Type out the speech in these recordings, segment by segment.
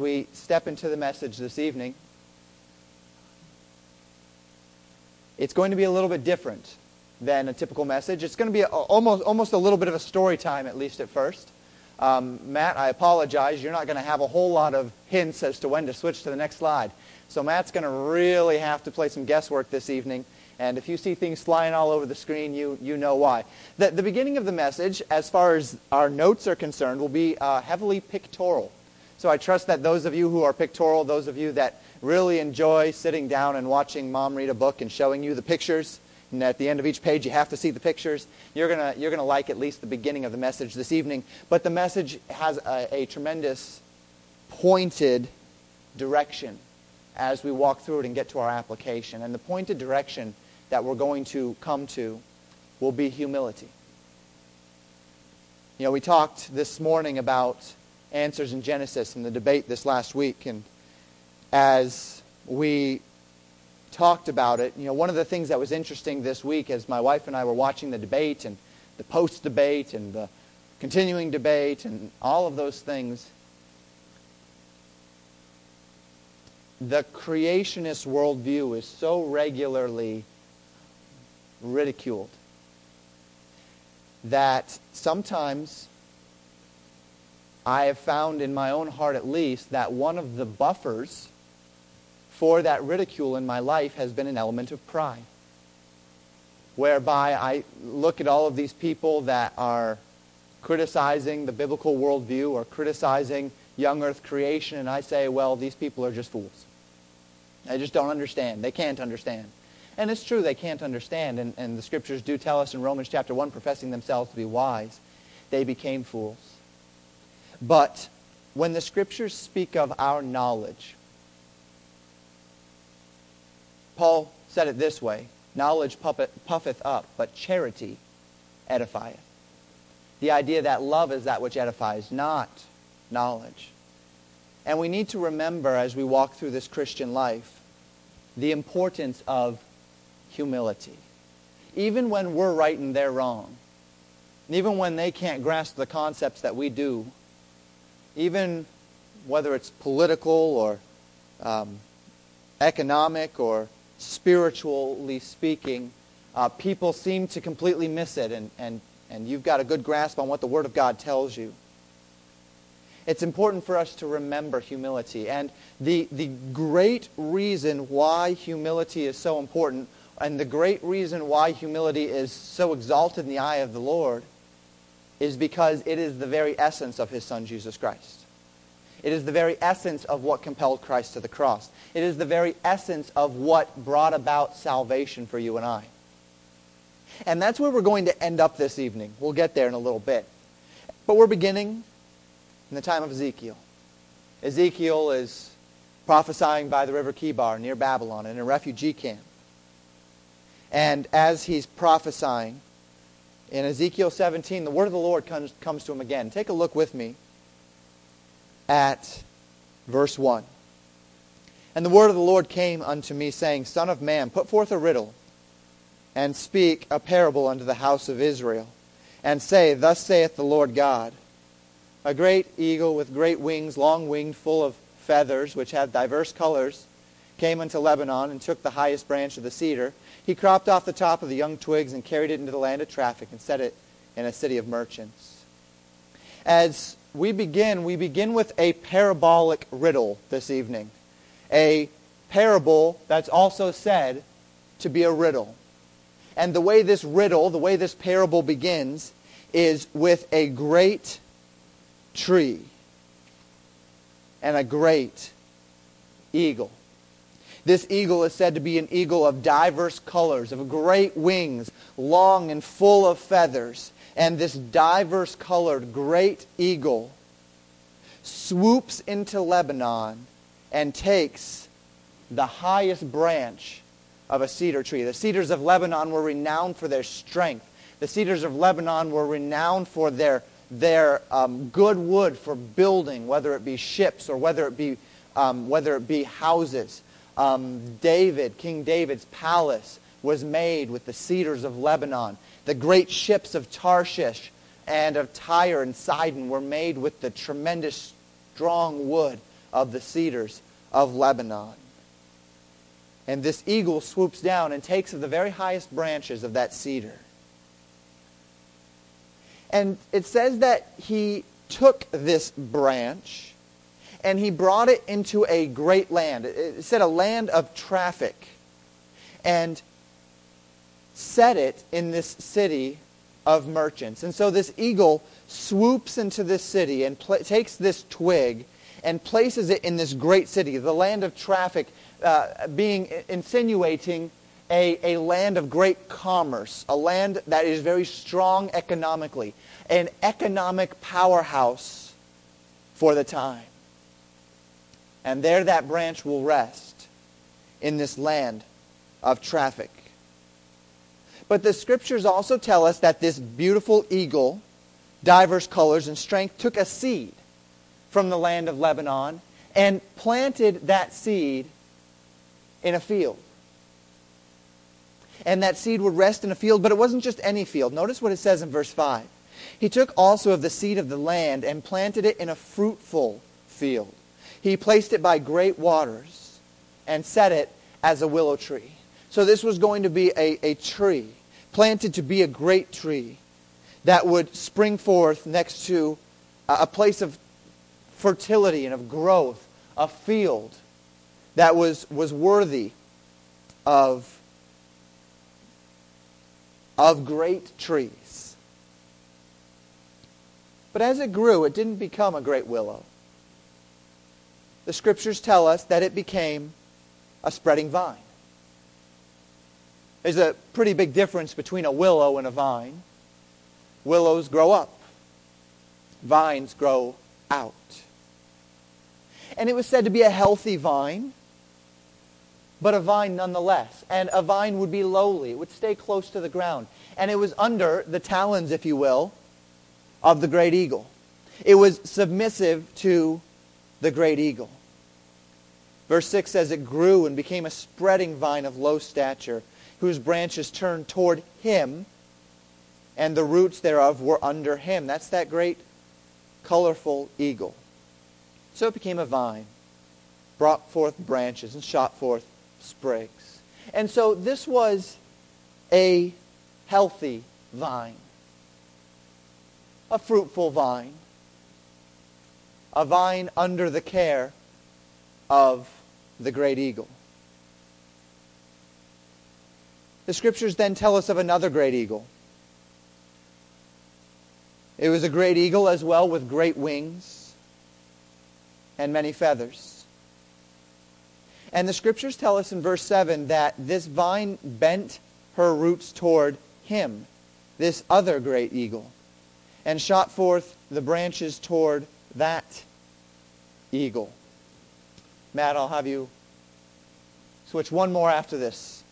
we step into the message this evening, it's going to be a little bit different than a typical message. It's going to be a, almost, almost a little bit of a story time, at least at first. Um, Matt, I apologize. You're not going to have a whole lot of hints as to when to switch to the next slide. So Matt's going to really have to play some guesswork this evening. And if you see things flying all over the screen, you, you know why. The, the beginning of the message, as far as our notes are concerned, will be uh, heavily pictorial. So I trust that those of you who are pictorial, those of you that really enjoy sitting down and watching mom read a book and showing you the pictures, and at the end of each page you have to see the pictures, you're going you're gonna like at least the beginning of the message this evening. But the message has a, a tremendous pointed direction as we walk through it and get to our application. And the pointed direction that we're going to come to will be humility. You know, we talked this morning about answers in Genesis in the debate this last week. And as we talked about it, you know, one of the things that was interesting this week as my wife and I were watching the debate and the post debate and the continuing debate and all of those things, the creationist worldview is so regularly ridiculed that sometimes I have found in my own heart at least that one of the buffers for that ridicule in my life has been an element of pride. Whereby I look at all of these people that are criticizing the biblical worldview or criticizing young earth creation, and I say, well, these people are just fools. They just don't understand. They can't understand. And it's true, they can't understand. And, and the scriptures do tell us in Romans chapter 1, professing themselves to be wise, they became fools. But when the scriptures speak of our knowledge, Paul said it this way Knowledge puffeth up, but charity edifieth. The idea that love is that which edifies, not knowledge. And we need to remember as we walk through this Christian life the importance of humility. Even when we're right and they're wrong, and even when they can't grasp the concepts that we do, even whether it's political or um, economic or spiritually speaking, uh, people seem to completely miss it, and, and, and you've got a good grasp on what the Word of God tells you. It's important for us to remember humility. And the, the great reason why humility is so important, and the great reason why humility is so exalted in the eye of the Lord, is because it is the very essence of his Son, Jesus Christ. It is the very essence of what compelled Christ to the cross. It is the very essence of what brought about salvation for you and I. And that's where we're going to end up this evening. We'll get there in a little bit. But we're beginning in the time of Ezekiel. Ezekiel is prophesying by the river Chebar near Babylon in a refugee camp. And as he's prophesying, in Ezekiel 17, the word of the Lord comes, comes to him again. Take a look with me at verse 1. And the word of the Lord came unto me, saying, Son of man, put forth a riddle, and speak a parable unto the house of Israel, and say, Thus saith the Lord God, A great eagle with great wings, long winged, full of feathers, which had diverse colors, came unto Lebanon, and took the highest branch of the cedar, he cropped off the top of the young twigs and carried it into the land of traffic and set it in a city of merchants. As we begin, we begin with a parabolic riddle this evening. A parable that's also said to be a riddle. And the way this riddle, the way this parable begins, is with a great tree and a great eagle. This eagle is said to be an eagle of diverse colors, of great wings, long and full of feathers. And this diverse colored great eagle swoops into Lebanon and takes the highest branch of a cedar tree. The cedars of Lebanon were renowned for their strength. The cedars of Lebanon were renowned for their, their um, good wood for building, whether it be ships or whether it be, um, whether it be houses um, David, King David's palace was made with the cedars of Lebanon. The great ships of Tarshish and of Tyre and Sidon were made with the tremendous strong wood of the cedars of Lebanon. And this eagle swoops down and takes of the very highest branches of that cedar. And it says that he took this branch and he brought it into a great land. It said a land of traffic. And set it in this city of merchants. And so this eagle swoops into this city and pl- takes this twig and places it in this great city, the land of traffic, uh, being insinuating a, a land of great commerce, a land that is very strong economically, an economic powerhouse for the time. And there that branch will rest in this land of traffic. But the scriptures also tell us that this beautiful eagle, diverse colors and strength, took a seed from the land of Lebanon and planted that seed in a field. And that seed would rest in a field, but it wasn't just any field. Notice what it says in verse 5. He took also of the seed of the land and planted it in a fruitful field. He placed it by great waters and set it as a willow tree. So this was going to be a, a tree planted to be a great tree that would spring forth next to a place of fertility and of growth, a field that was, was worthy of, of great trees. But as it grew, it didn't become a great willow. The scriptures tell us that it became a spreading vine. There's a pretty big difference between a willow and a vine. Willows grow up. Vines grow out. And it was said to be a healthy vine, but a vine nonetheless. And a vine would be lowly. It would stay close to the ground. And it was under the talons, if you will, of the great eagle. It was submissive to the great eagle. Verse 6 says, It grew and became a spreading vine of low stature whose branches turned toward him, and the roots thereof were under him. That's that great, colorful eagle. So it became a vine, brought forth branches, and shot forth sprigs. And so this was a healthy vine, a fruitful vine, a vine under the care of the great eagle. The scriptures then tell us of another great eagle. It was a great eagle as well with great wings and many feathers. And the scriptures tell us in verse 7 that this vine bent her roots toward him, this other great eagle, and shot forth the branches toward that eagle. Matt, I'll have you switch one more after this.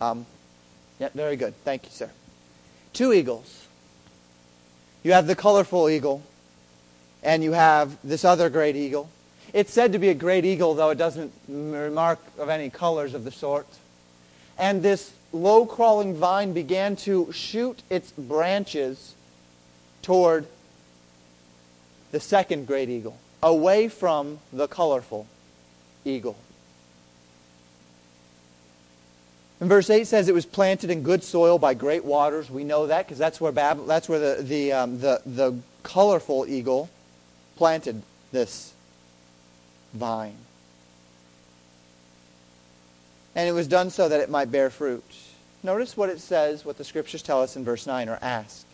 Um, yeah, very good. Thank you, sir. Two eagles. You have the colorful eagle, and you have this other great eagle. It's said to be a great eagle, though it doesn't remark of any colors of the sort. And this low crawling vine began to shoot its branches toward the second great eagle, away from the colorful eagle. And verse 8 says it was planted in good soil by great waters. We know that because that's where, Bab- that's where the, the, um, the, the colorful eagle planted this vine. And it was done so that it might bear fruit. Notice what it says, what the scriptures tell us in verse 9, or ask.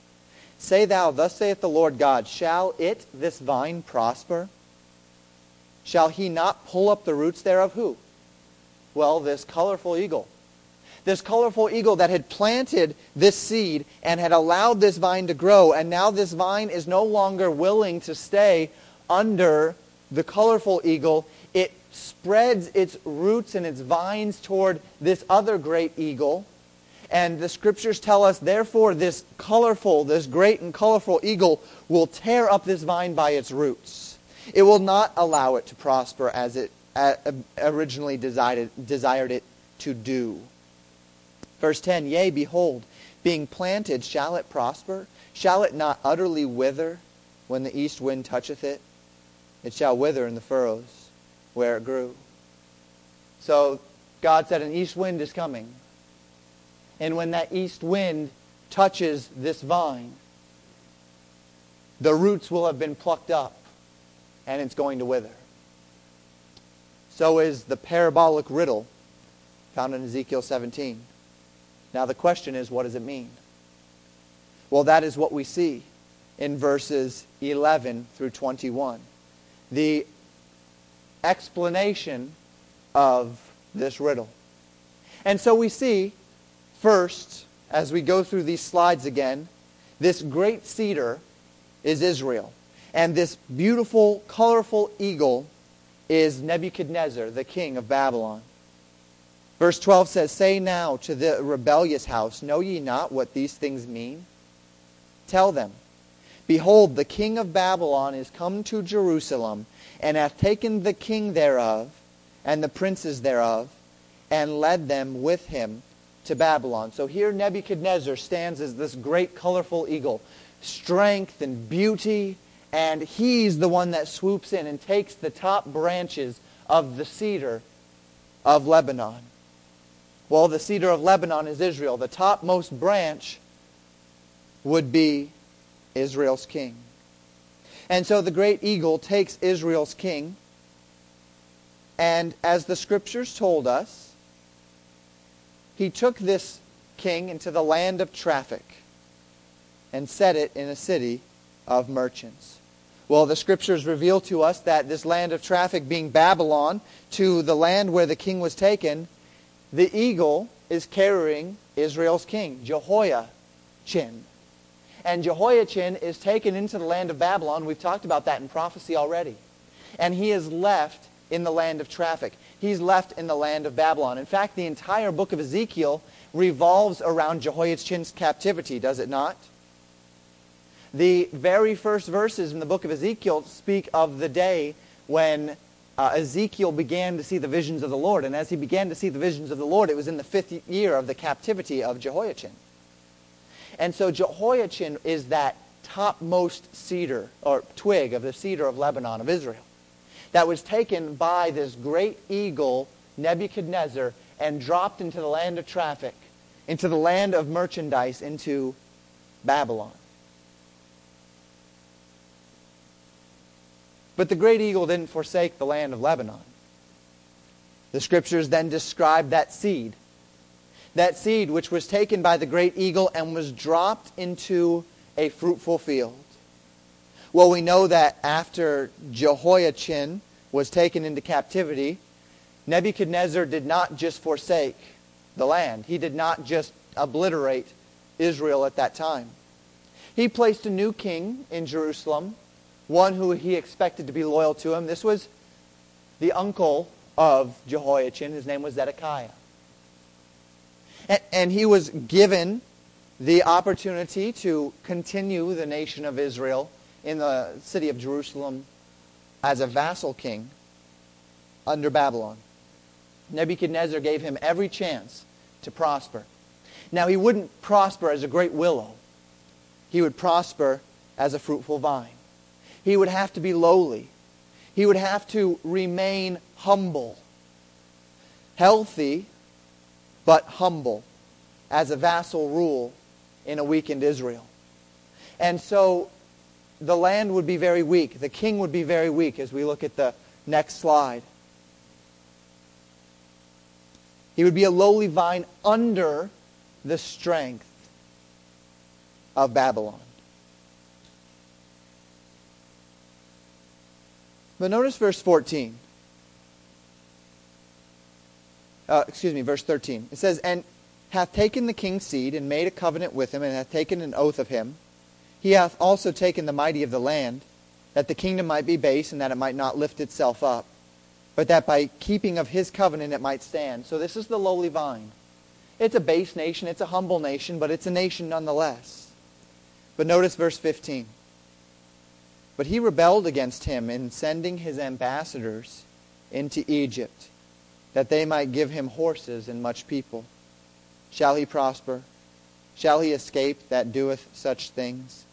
Say thou, thus saith the Lord God, shall it, this vine, prosper? Shall he not pull up the roots thereof? Who? Well, this colorful eagle this colorful eagle that had planted this seed and had allowed this vine to grow, and now this vine is no longer willing to stay under the colorful eagle. It spreads its roots and its vines toward this other great eagle. And the scriptures tell us, therefore, this colorful, this great and colorful eagle will tear up this vine by its roots. It will not allow it to prosper as it originally desired it to do. Verse 10 Yea, behold, being planted, shall it prosper? Shall it not utterly wither when the east wind toucheth it? It shall wither in the furrows, where it grew. So God said an east wind is coming. And when that east wind touches this vine, the roots will have been plucked up and it's going to wither. So is the parabolic riddle found in Ezekiel 17. Now the question is, what does it mean? Well, that is what we see in verses 11 through 21. The explanation of this riddle. And so we see, first, as we go through these slides again, this great cedar is Israel. And this beautiful, colorful eagle is Nebuchadnezzar, the king of Babylon. Verse 12 says, Say now to the rebellious house, Know ye not what these things mean? Tell them, Behold, the king of Babylon is come to Jerusalem, and hath taken the king thereof, and the princes thereof, and led them with him to Babylon. So here Nebuchadnezzar stands as this great colorful eagle, strength and beauty, and he's the one that swoops in and takes the top branches of the cedar of Lebanon. Well, the cedar of Lebanon is Israel. The topmost branch would be Israel's king. And so the great eagle takes Israel's king, and as the scriptures told us, he took this king into the land of traffic and set it in a city of merchants. Well, the scriptures reveal to us that this land of traffic being Babylon to the land where the king was taken, the eagle is carrying Israel's king, Jehoiachin. And Jehoiachin is taken into the land of Babylon. We've talked about that in prophecy already. And he is left in the land of traffic. He's left in the land of Babylon. In fact, the entire book of Ezekiel revolves around Jehoiachin's captivity, does it not? The very first verses in the book of Ezekiel speak of the day when uh, Ezekiel began to see the visions of the Lord. And as he began to see the visions of the Lord, it was in the fifth year of the captivity of Jehoiachin. And so Jehoiachin is that topmost cedar or twig of the cedar of Lebanon of Israel that was taken by this great eagle, Nebuchadnezzar, and dropped into the land of traffic, into the land of merchandise, into Babylon. But the great eagle didn't forsake the land of Lebanon. The scriptures then describe that seed. That seed which was taken by the great eagle and was dropped into a fruitful field. Well, we know that after Jehoiachin was taken into captivity, Nebuchadnezzar did not just forsake the land. He did not just obliterate Israel at that time. He placed a new king in Jerusalem one who he expected to be loyal to him. This was the uncle of Jehoiachin. His name was Zedekiah. And, and he was given the opportunity to continue the nation of Israel in the city of Jerusalem as a vassal king under Babylon. Nebuchadnezzar gave him every chance to prosper. Now, he wouldn't prosper as a great willow. He would prosper as a fruitful vine. He would have to be lowly. He would have to remain humble. Healthy, but humble as a vassal rule in a weakened Israel. And so the land would be very weak. The king would be very weak as we look at the next slide. He would be a lowly vine under the strength of Babylon. But notice verse 14. Uh, excuse me, verse 13. It says, And hath taken the king's seed, and made a covenant with him, and hath taken an oath of him. He hath also taken the mighty of the land, that the kingdom might be base, and that it might not lift itself up, but that by keeping of his covenant it might stand. So this is the lowly vine. It's a base nation, it's a humble nation, but it's a nation nonetheless. But notice verse 15. But he rebelled against him in sending his ambassadors into Egypt, that they might give him horses and much people. Shall he prosper? Shall he escape that doeth such things?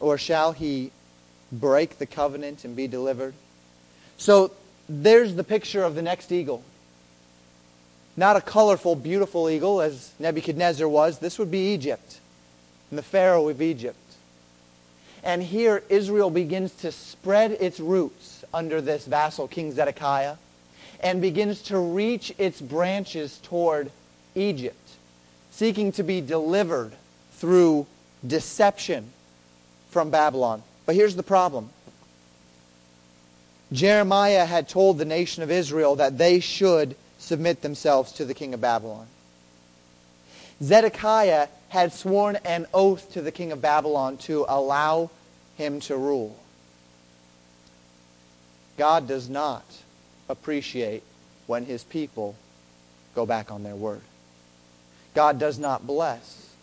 Or shall he break the covenant and be delivered? So there's the picture of the next eagle. Not a colorful, beautiful eagle as Nebuchadnezzar was. This would be Egypt and the Pharaoh of Egypt. And here Israel begins to spread its roots under this vassal, King Zedekiah, and begins to reach its branches toward Egypt, seeking to be delivered through deception from Babylon. But here's the problem. Jeremiah had told the nation of Israel that they should submit themselves to the king of Babylon. Zedekiah had sworn an oath to the king of Babylon to allow him to rule. God does not appreciate when his people go back on their word. God does not bless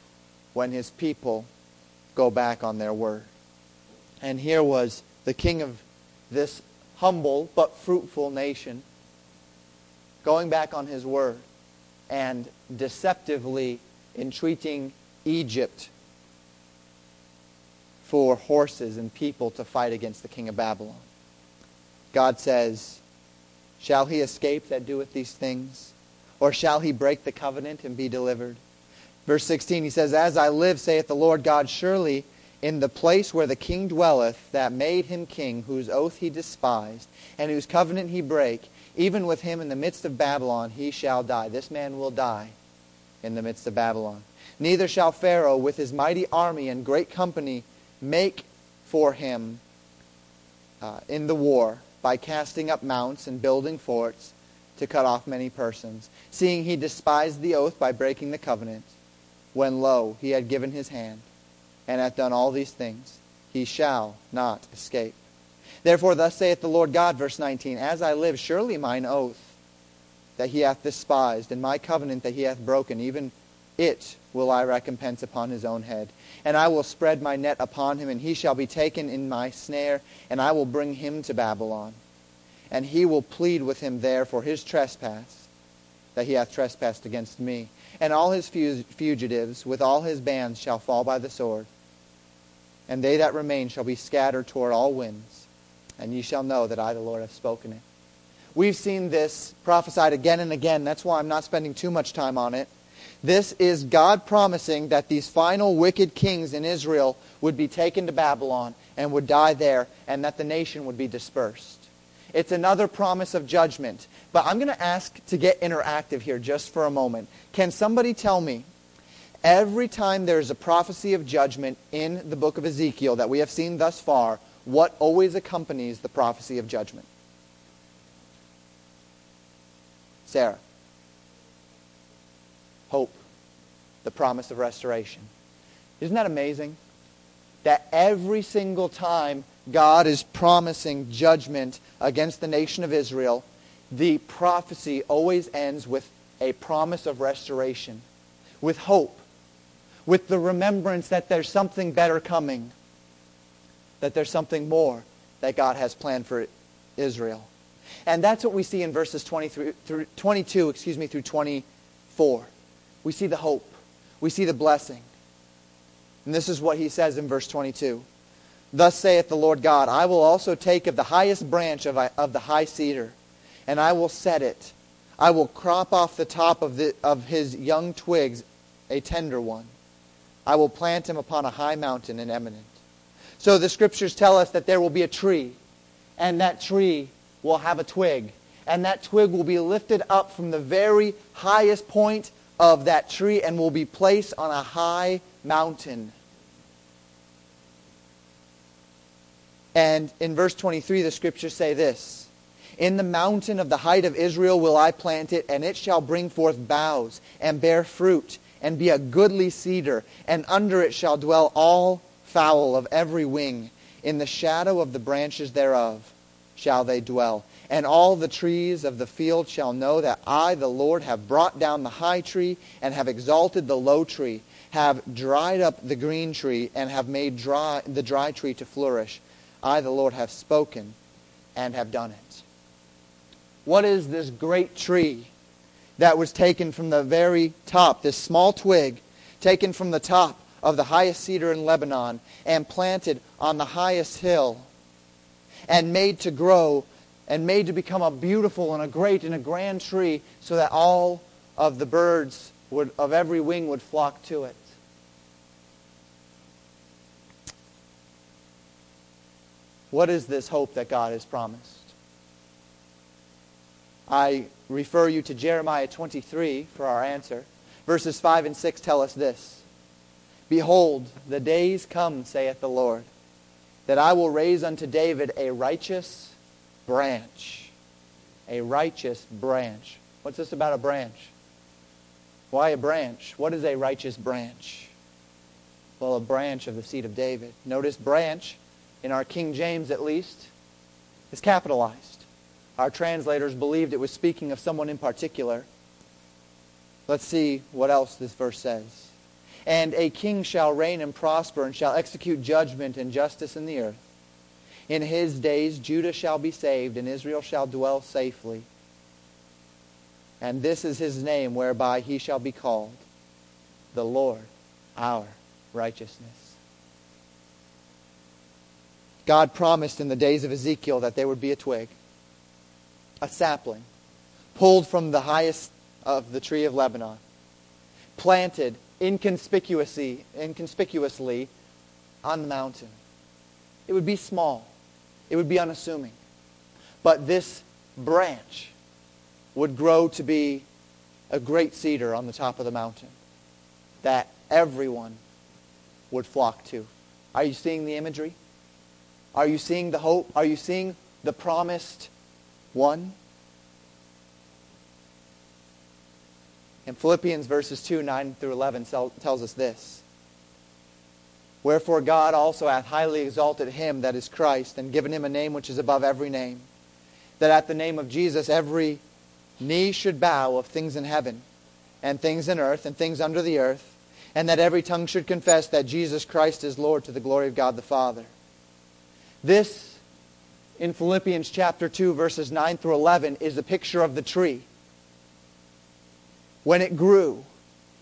when his people go back on their word. And here was the king of this humble but fruitful nation going back on his word and deceptively entreating Egypt for horses and people to fight against the king of Babylon. God says, Shall he escape that doeth these things? Or shall he break the covenant and be delivered? Verse 16, he says, As I live, saith the Lord God, surely in the place where the king dwelleth, that made him king, whose oath he despised, and whose covenant he brake, even with him in the midst of Babylon, he shall die. This man will die in the midst of Babylon. Neither shall Pharaoh with his mighty army and great company make for him uh, in the war by casting up mounts and building forts to cut off many persons, seeing he despised the oath by breaking the covenant, when lo, he had given his hand, and hath done all these things, he shall not escape. Therefore, thus saith the Lord God, verse 19, As I live, surely mine oath that he hath despised, and my covenant that he hath broken, even it will I recompense upon his own head. And I will spread my net upon him, and he shall be taken in my snare, and I will bring him to Babylon. And he will plead with him there for his trespass, that he hath trespassed against me. And all his fugitives with all his bands shall fall by the sword. And they that remain shall be scattered toward all winds. And ye shall know that I, the Lord, have spoken it. We've seen this prophesied again and again. That's why I'm not spending too much time on it. This is God promising that these final wicked kings in Israel would be taken to Babylon and would die there, and that the nation would be dispersed. It's another promise of judgment. But I'm going to ask to get interactive here just for a moment. Can somebody tell me, every time there's a prophecy of judgment in the book of Ezekiel that we have seen thus far, what always accompanies the prophecy of judgment? Sarah. Hope. The promise of restoration. Isn't that amazing? That every single time God is promising judgment against the nation of Israel, the prophecy always ends with a promise of restoration, with hope, with the remembrance that there's something better coming, that there's something more that God has planned for Israel. And that's what we see in verses 23, through 22 excuse me, through 24. We see the hope. We see the blessing. And this is what he says in verse 22. Thus saith the Lord God, I will also take of the highest branch of, of the high cedar, and I will set it. I will crop off the top of, the, of his young twigs a tender one. I will plant him upon a high mountain and eminent. So the scriptures tell us that there will be a tree, and that tree will have a twig, and that twig will be lifted up from the very highest point of that tree and will be placed on a high mountain. And in verse 23, the scriptures say this In the mountain of the height of Israel will I plant it, and it shall bring forth boughs, and bear fruit, and be a goodly cedar, and under it shall dwell all fowl of every wing. In the shadow of the branches thereof shall they dwell. And all the trees of the field shall know that I, the Lord, have brought down the high tree, and have exalted the low tree, have dried up the green tree, and have made dry, the dry tree to flourish. I, the Lord, have spoken and have done it. What is this great tree that was taken from the very top, this small twig taken from the top of the highest cedar in Lebanon and planted on the highest hill and made to grow and made to become a beautiful and a great and a grand tree so that all of the birds would, of every wing would flock to it. What is this hope that God has promised? I refer you to Jeremiah 23 for our answer. Verses 5 and 6 tell us this Behold, the days come, saith the Lord, that I will raise unto David a righteous branch. A righteous branch. What's this about a branch? Why a branch? What is a righteous branch? Well, a branch of the seed of David. Notice branch, in our King James at least, is capitalized. Our translators believed it was speaking of someone in particular. Let's see what else this verse says. And a king shall reign and prosper and shall execute judgment and justice in the earth. In his days Judah shall be saved and Israel shall dwell safely. And this is his name whereby he shall be called the Lord our righteousness. God promised in the days of Ezekiel that there would be a twig, a sapling, pulled from the highest of the tree of Lebanon, planted inconspicuously, inconspicuously on the mountain. It would be small. It would be unassuming. But this branch would grow to be a great cedar on the top of the mountain that everyone would flock to. Are you seeing the imagery? Are you seeing the hope? Are you seeing the promised one? In Philippians verses 2, 9 through 11 tells us this. Wherefore God also hath highly exalted him that is Christ, and given him a name which is above every name, that at the name of Jesus every knee should bow of things in heaven, and things in earth, and things under the earth, and that every tongue should confess that Jesus Christ is Lord to the glory of God the Father. This, in Philippians chapter 2, verses 9 through 11, is a picture of the tree. When it grew,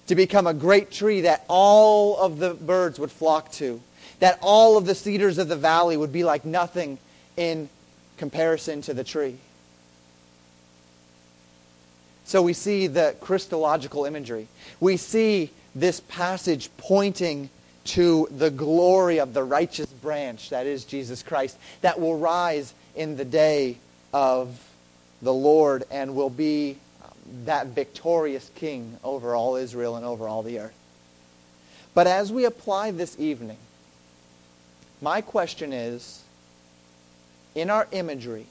to become a great tree that all of the birds would flock to, that all of the cedars of the valley would be like nothing in comparison to the tree. So we see the Christological imagery. We see this passage pointing to the glory of the righteous branch, that is Jesus Christ, that will rise in the day of the Lord and will be um, that victorious king over all Israel and over all the earth. But as we apply this evening, my question is, in our imagery,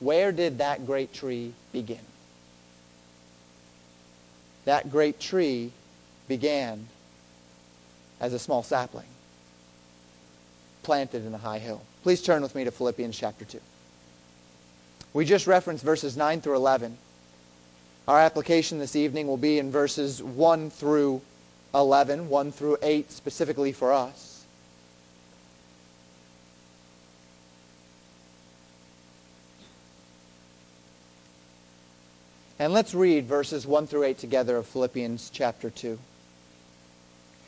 where did that great tree begin? That great tree began as a small sapling planted in a high hill. Please turn with me to Philippians chapter 2. We just referenced verses 9 through 11. Our application this evening will be in verses 1 through 11, 1 through 8 specifically for us. And let's read verses 1 through 8 together of Philippians chapter 2.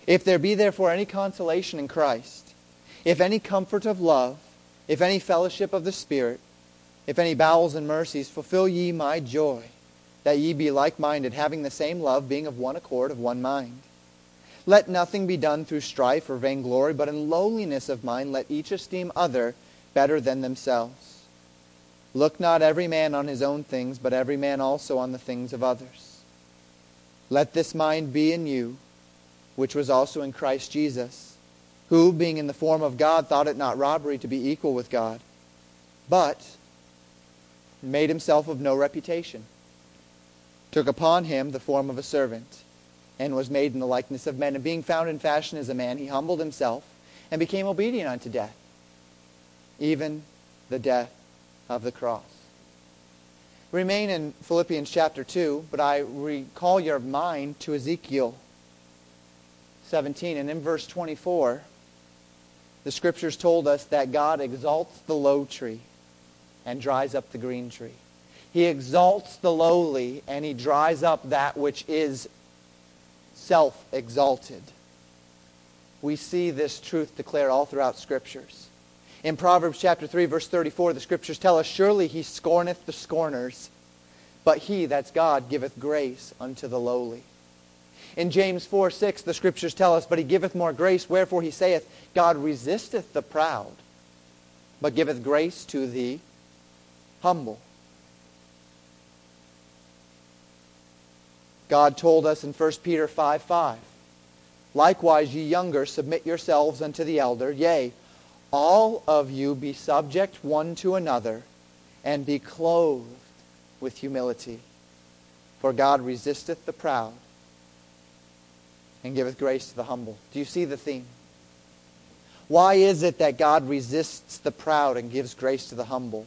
If there be therefore any consolation in Christ, if any comfort of love, if any fellowship of the Spirit, if any bowels and mercies, fulfill ye my joy that ye be like-minded, having the same love, being of one accord, of one mind. Let nothing be done through strife or vainglory, but in lowliness of mind let each esteem other better than themselves. Look not every man on his own things, but every man also on the things of others. Let this mind be in you, which was also in Christ Jesus, who, being in the form of God, thought it not robbery to be equal with God, but made himself of no reputation took upon him the form of a servant, and was made in the likeness of men. And being found in fashion as a man, he humbled himself and became obedient unto death, even the death of the cross. Remain in Philippians chapter 2, but I recall your mind to Ezekiel 17. And in verse 24, the scriptures told us that God exalts the low tree and dries up the green tree. He exalts the lowly and he dries up that which is self-exalted. We see this truth declared all throughout scriptures. In Proverbs chapter 3, verse 34, the scriptures tell us, Surely he scorneth the scorners, but he, that's God, giveth grace unto the lowly. In James 4, 6, the scriptures tell us, But he giveth more grace, wherefore he saith, God resisteth the proud, but giveth grace to the humble. God told us in 1 Peter 5, 5, Likewise, ye younger, submit yourselves unto the elder. Yea, all of you be subject one to another, and be clothed with humility. For God resisteth the proud, and giveth grace to the humble. Do you see the theme? Why is it that God resists the proud and gives grace to the humble?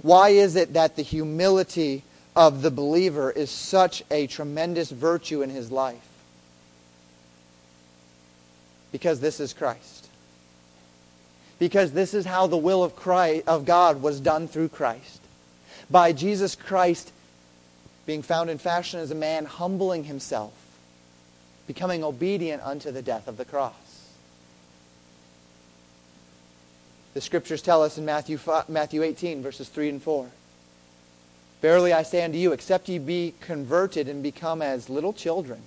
Why is it that the humility of the believer is such a tremendous virtue in his life? Because this is Christ. Because this is how the will of Christ, of God was done through Christ. By Jesus Christ being found in fashion as a man, humbling himself, becoming obedient unto the death of the cross. The scriptures tell us in Matthew, 5, Matthew 18, verses 3 and 4. Verily I say unto you, except ye be converted and become as little children,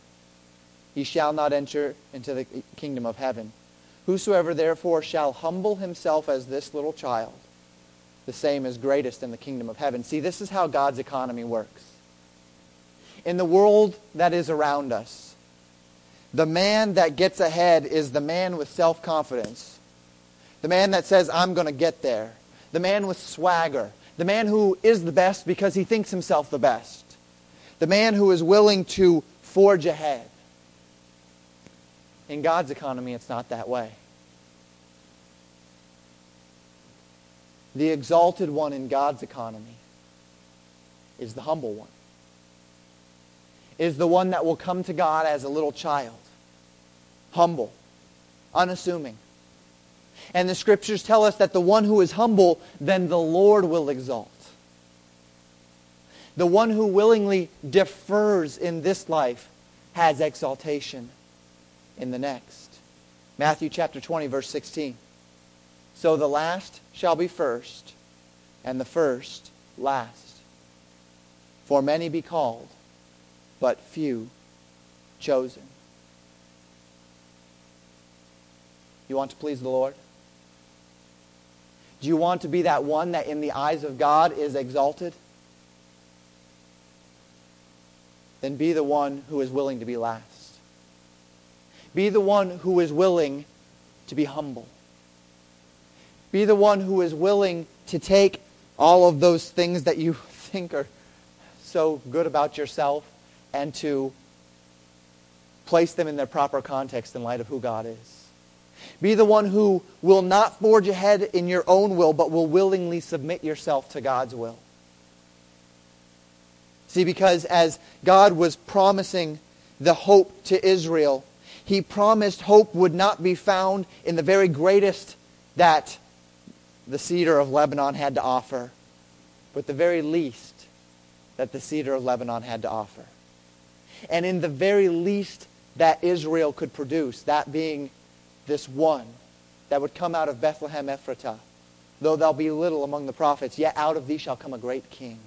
ye shall not enter into the kingdom of heaven. Whosoever therefore shall humble himself as this little child, the same is greatest in the kingdom of heaven. See, this is how God's economy works. In the world that is around us, the man that gets ahead is the man with self-confidence. The man that says, I'm going to get there. The man with swagger. The man who is the best because he thinks himself the best. The man who is willing to forge ahead. In God's economy, it's not that way. The exalted one in God's economy is the humble one. Is the one that will come to God as a little child. Humble. Unassuming. And the scriptures tell us that the one who is humble, then the Lord will exalt. The one who willingly defers in this life has exaltation in the next. Matthew chapter 20, verse 16. So the last shall be first, and the first last. For many be called, but few chosen. You want to please the Lord? Do you want to be that one that in the eyes of God is exalted? Then be the one who is willing to be last. Be the one who is willing to be humble. Be the one who is willing to take all of those things that you think are so good about yourself and to place them in their proper context in light of who God is. Be the one who will not forge ahead in your own will, but will willingly submit yourself to God's will. See, because as God was promising the hope to Israel, he promised hope would not be found in the very greatest that the cedar of Lebanon had to offer, but the very least that the cedar of Lebanon had to offer. And in the very least that Israel could produce, that being this one that would come out of Bethlehem Ephratah, though thou be little among the prophets, yet out of thee shall come a great king.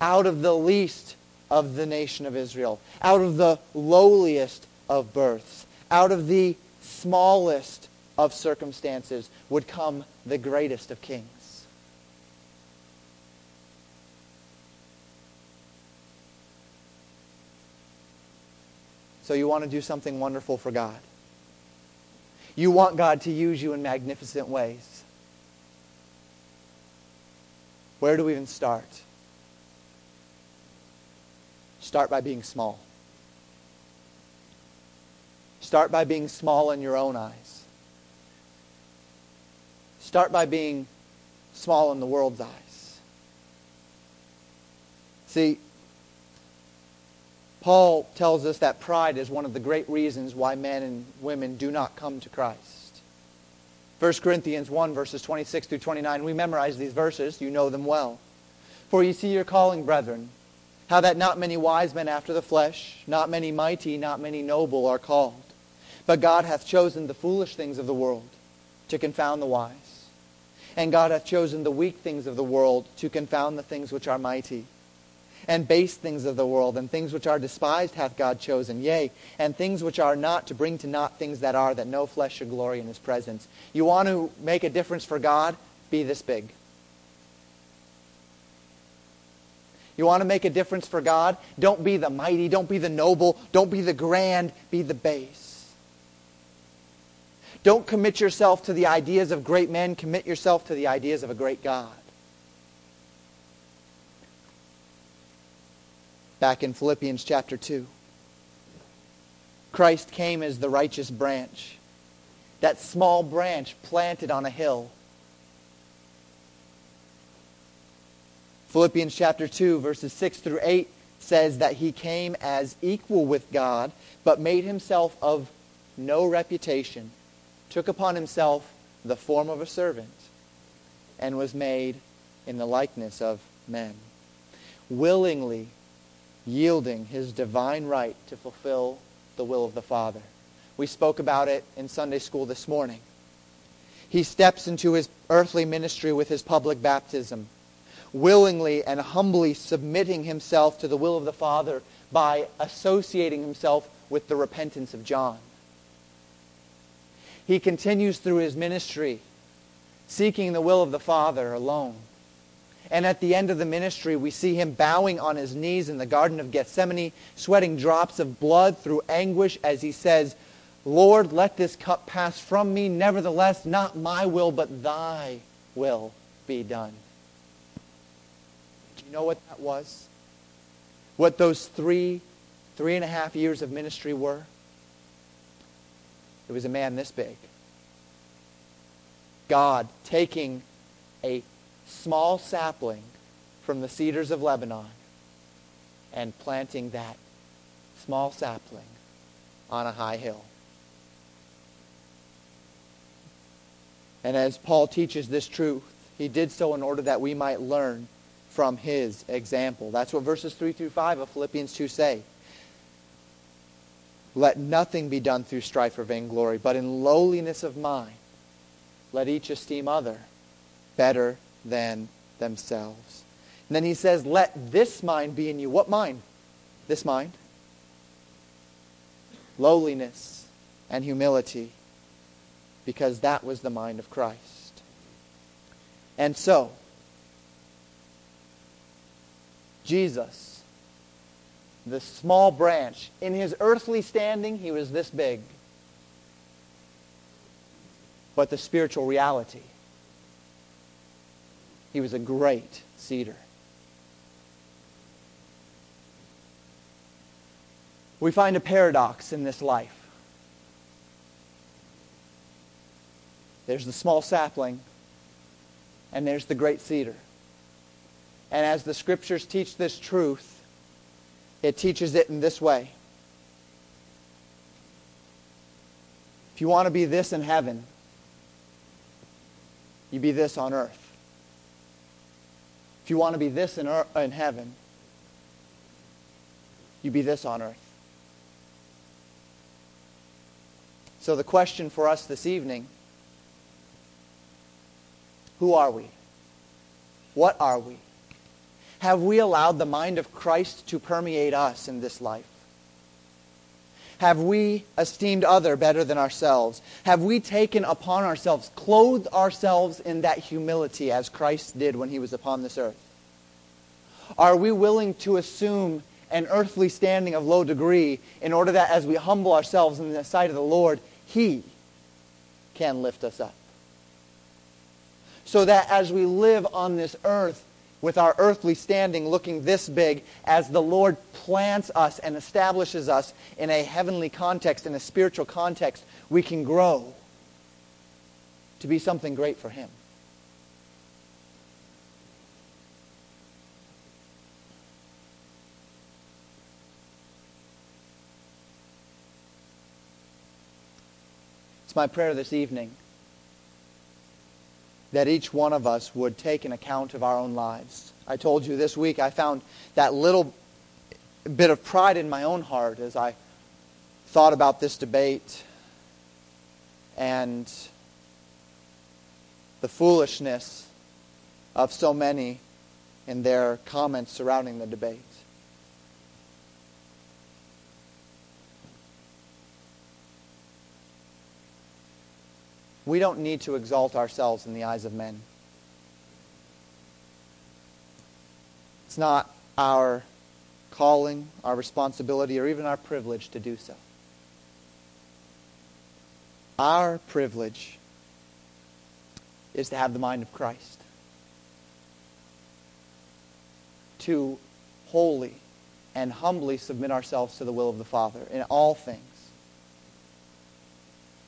Out of the least of the nation of Israel, out of the lowliest of births, out of the smallest of circumstances would come the greatest of kings. So you want to do something wonderful for God. You want God to use you in magnificent ways. Where do we even start? Start by being small. Start by being small in your own eyes. Start by being small in the world's eyes. See, Paul tells us that pride is one of the great reasons why men and women do not come to Christ. 1 Corinthians 1, verses 26 through 29. We memorize these verses. You know them well. For you see your calling, brethren how that not many wise men after the flesh, not many mighty, not many noble are called. But God hath chosen the foolish things of the world to confound the wise. And God hath chosen the weak things of the world to confound the things which are mighty. And base things of the world, and things which are despised hath God chosen, yea, and things which are not, to bring to naught things that are, that no flesh should glory in his presence. You want to make a difference for God? Be this big. You want to make a difference for God? Don't be the mighty, don't be the noble, don't be the grand, be the base. Don't commit yourself to the ideas of great men, commit yourself to the ideas of a great God. Back in Philippians chapter 2, Christ came as the righteous branch, that small branch planted on a hill. Philippians chapter 2, verses 6 through 8 says that he came as equal with God, but made himself of no reputation, took upon himself the form of a servant, and was made in the likeness of men, willingly yielding his divine right to fulfill the will of the Father. We spoke about it in Sunday school this morning. He steps into his earthly ministry with his public baptism willingly and humbly submitting himself to the will of the Father by associating himself with the repentance of John. He continues through his ministry, seeking the will of the Father alone. And at the end of the ministry, we see him bowing on his knees in the Garden of Gethsemane, sweating drops of blood through anguish as he says, Lord, let this cup pass from me. Nevertheless, not my will, but thy will be done Do you know what that was? What those three, three and a half years of ministry were? It was a man this big. God taking a small sapling from the cedars of Lebanon and planting that small sapling on a high hill. And as Paul teaches this truth, he did so in order that we might learn from his example. That's what verses 3 through 5 of Philippians 2 say. Let nothing be done through strife or vainglory, but in lowliness of mind, let each esteem other better than themselves. And then he says, Let this mind be in you. What mind? This mind. Lowliness and humility, because that was the mind of Christ. And so, Jesus, the small branch, in his earthly standing, he was this big. But the spiritual reality, he was a great cedar. We find a paradox in this life. There's the small sapling, and there's the great cedar. And as the scriptures teach this truth, it teaches it in this way. If you want to be this in heaven, you be this on earth. If you want to be this in, earth, in heaven, you be this on earth. So the question for us this evening, who are we? What are we? have we allowed the mind of Christ to permeate us in this life? Have we esteemed other better than ourselves? Have we taken upon ourselves, clothed ourselves in that humility as Christ did when he was upon this earth? Are we willing to assume an earthly standing of low degree in order that as we humble ourselves in the sight of the Lord, he can lift us up? So that as we live on this earth, with our earthly standing looking this big as the Lord plants us and establishes us in a heavenly context, in a spiritual context, we can grow to be something great for Him. It's my prayer this evening that each one of us would take an account of our own lives. I told you this week I found that little bit of pride in my own heart as I thought about this debate and the foolishness of so many in their comments surrounding the debate. We don't need to exalt ourselves in the eyes of men. It's not our calling, our responsibility, or even our privilege to do so. Our privilege is to have the mind of Christ. To wholly and humbly submit ourselves to the will of the Father in all things.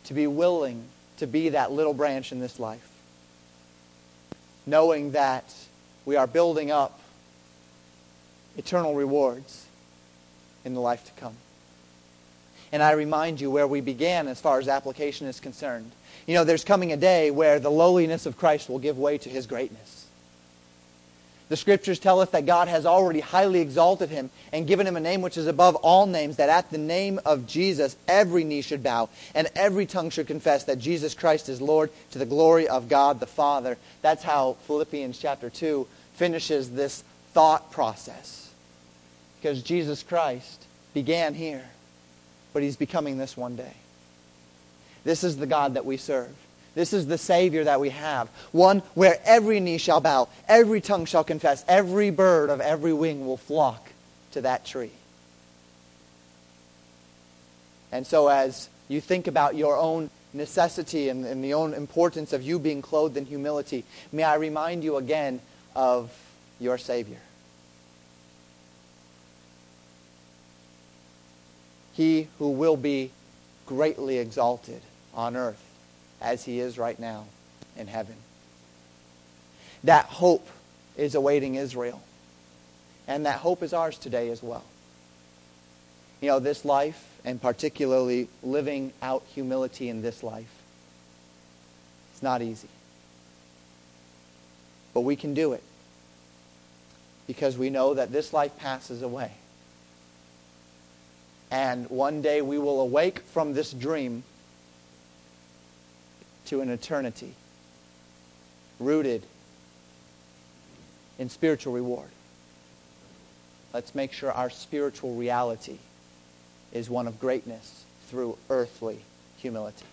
To be willing to be that little branch in this life. Knowing that we are building up eternal rewards in the life to come. And I remind you where we began as far as application is concerned. You know, there's coming a day where the lowliness of Christ will give way to his greatness. The scriptures tell us that God has already highly exalted him and given him a name which is above all names, that at the name of Jesus every knee should bow and every tongue should confess that Jesus Christ is Lord to the glory of God the Father. That's how Philippians chapter 2 finishes this thought process. Because Jesus Christ began here, but he's becoming this one day. This is the God that we serve. This is the Savior that we have. One where every knee shall bow, every tongue shall confess, every bird of every wing will flock to that tree. And so, as you think about your own necessity and, and the own importance of you being clothed in humility, may I remind you again of your Savior. He who will be greatly exalted on earth as he is right now in heaven. That hope is awaiting Israel. And that hope is ours today as well. You know, this life, and particularly living out humility in this life, it's not easy. But we can do it because we know that this life passes away. And one day we will awake from this dream to an eternity rooted in spiritual reward. Let's make sure our spiritual reality is one of greatness through earthly humility.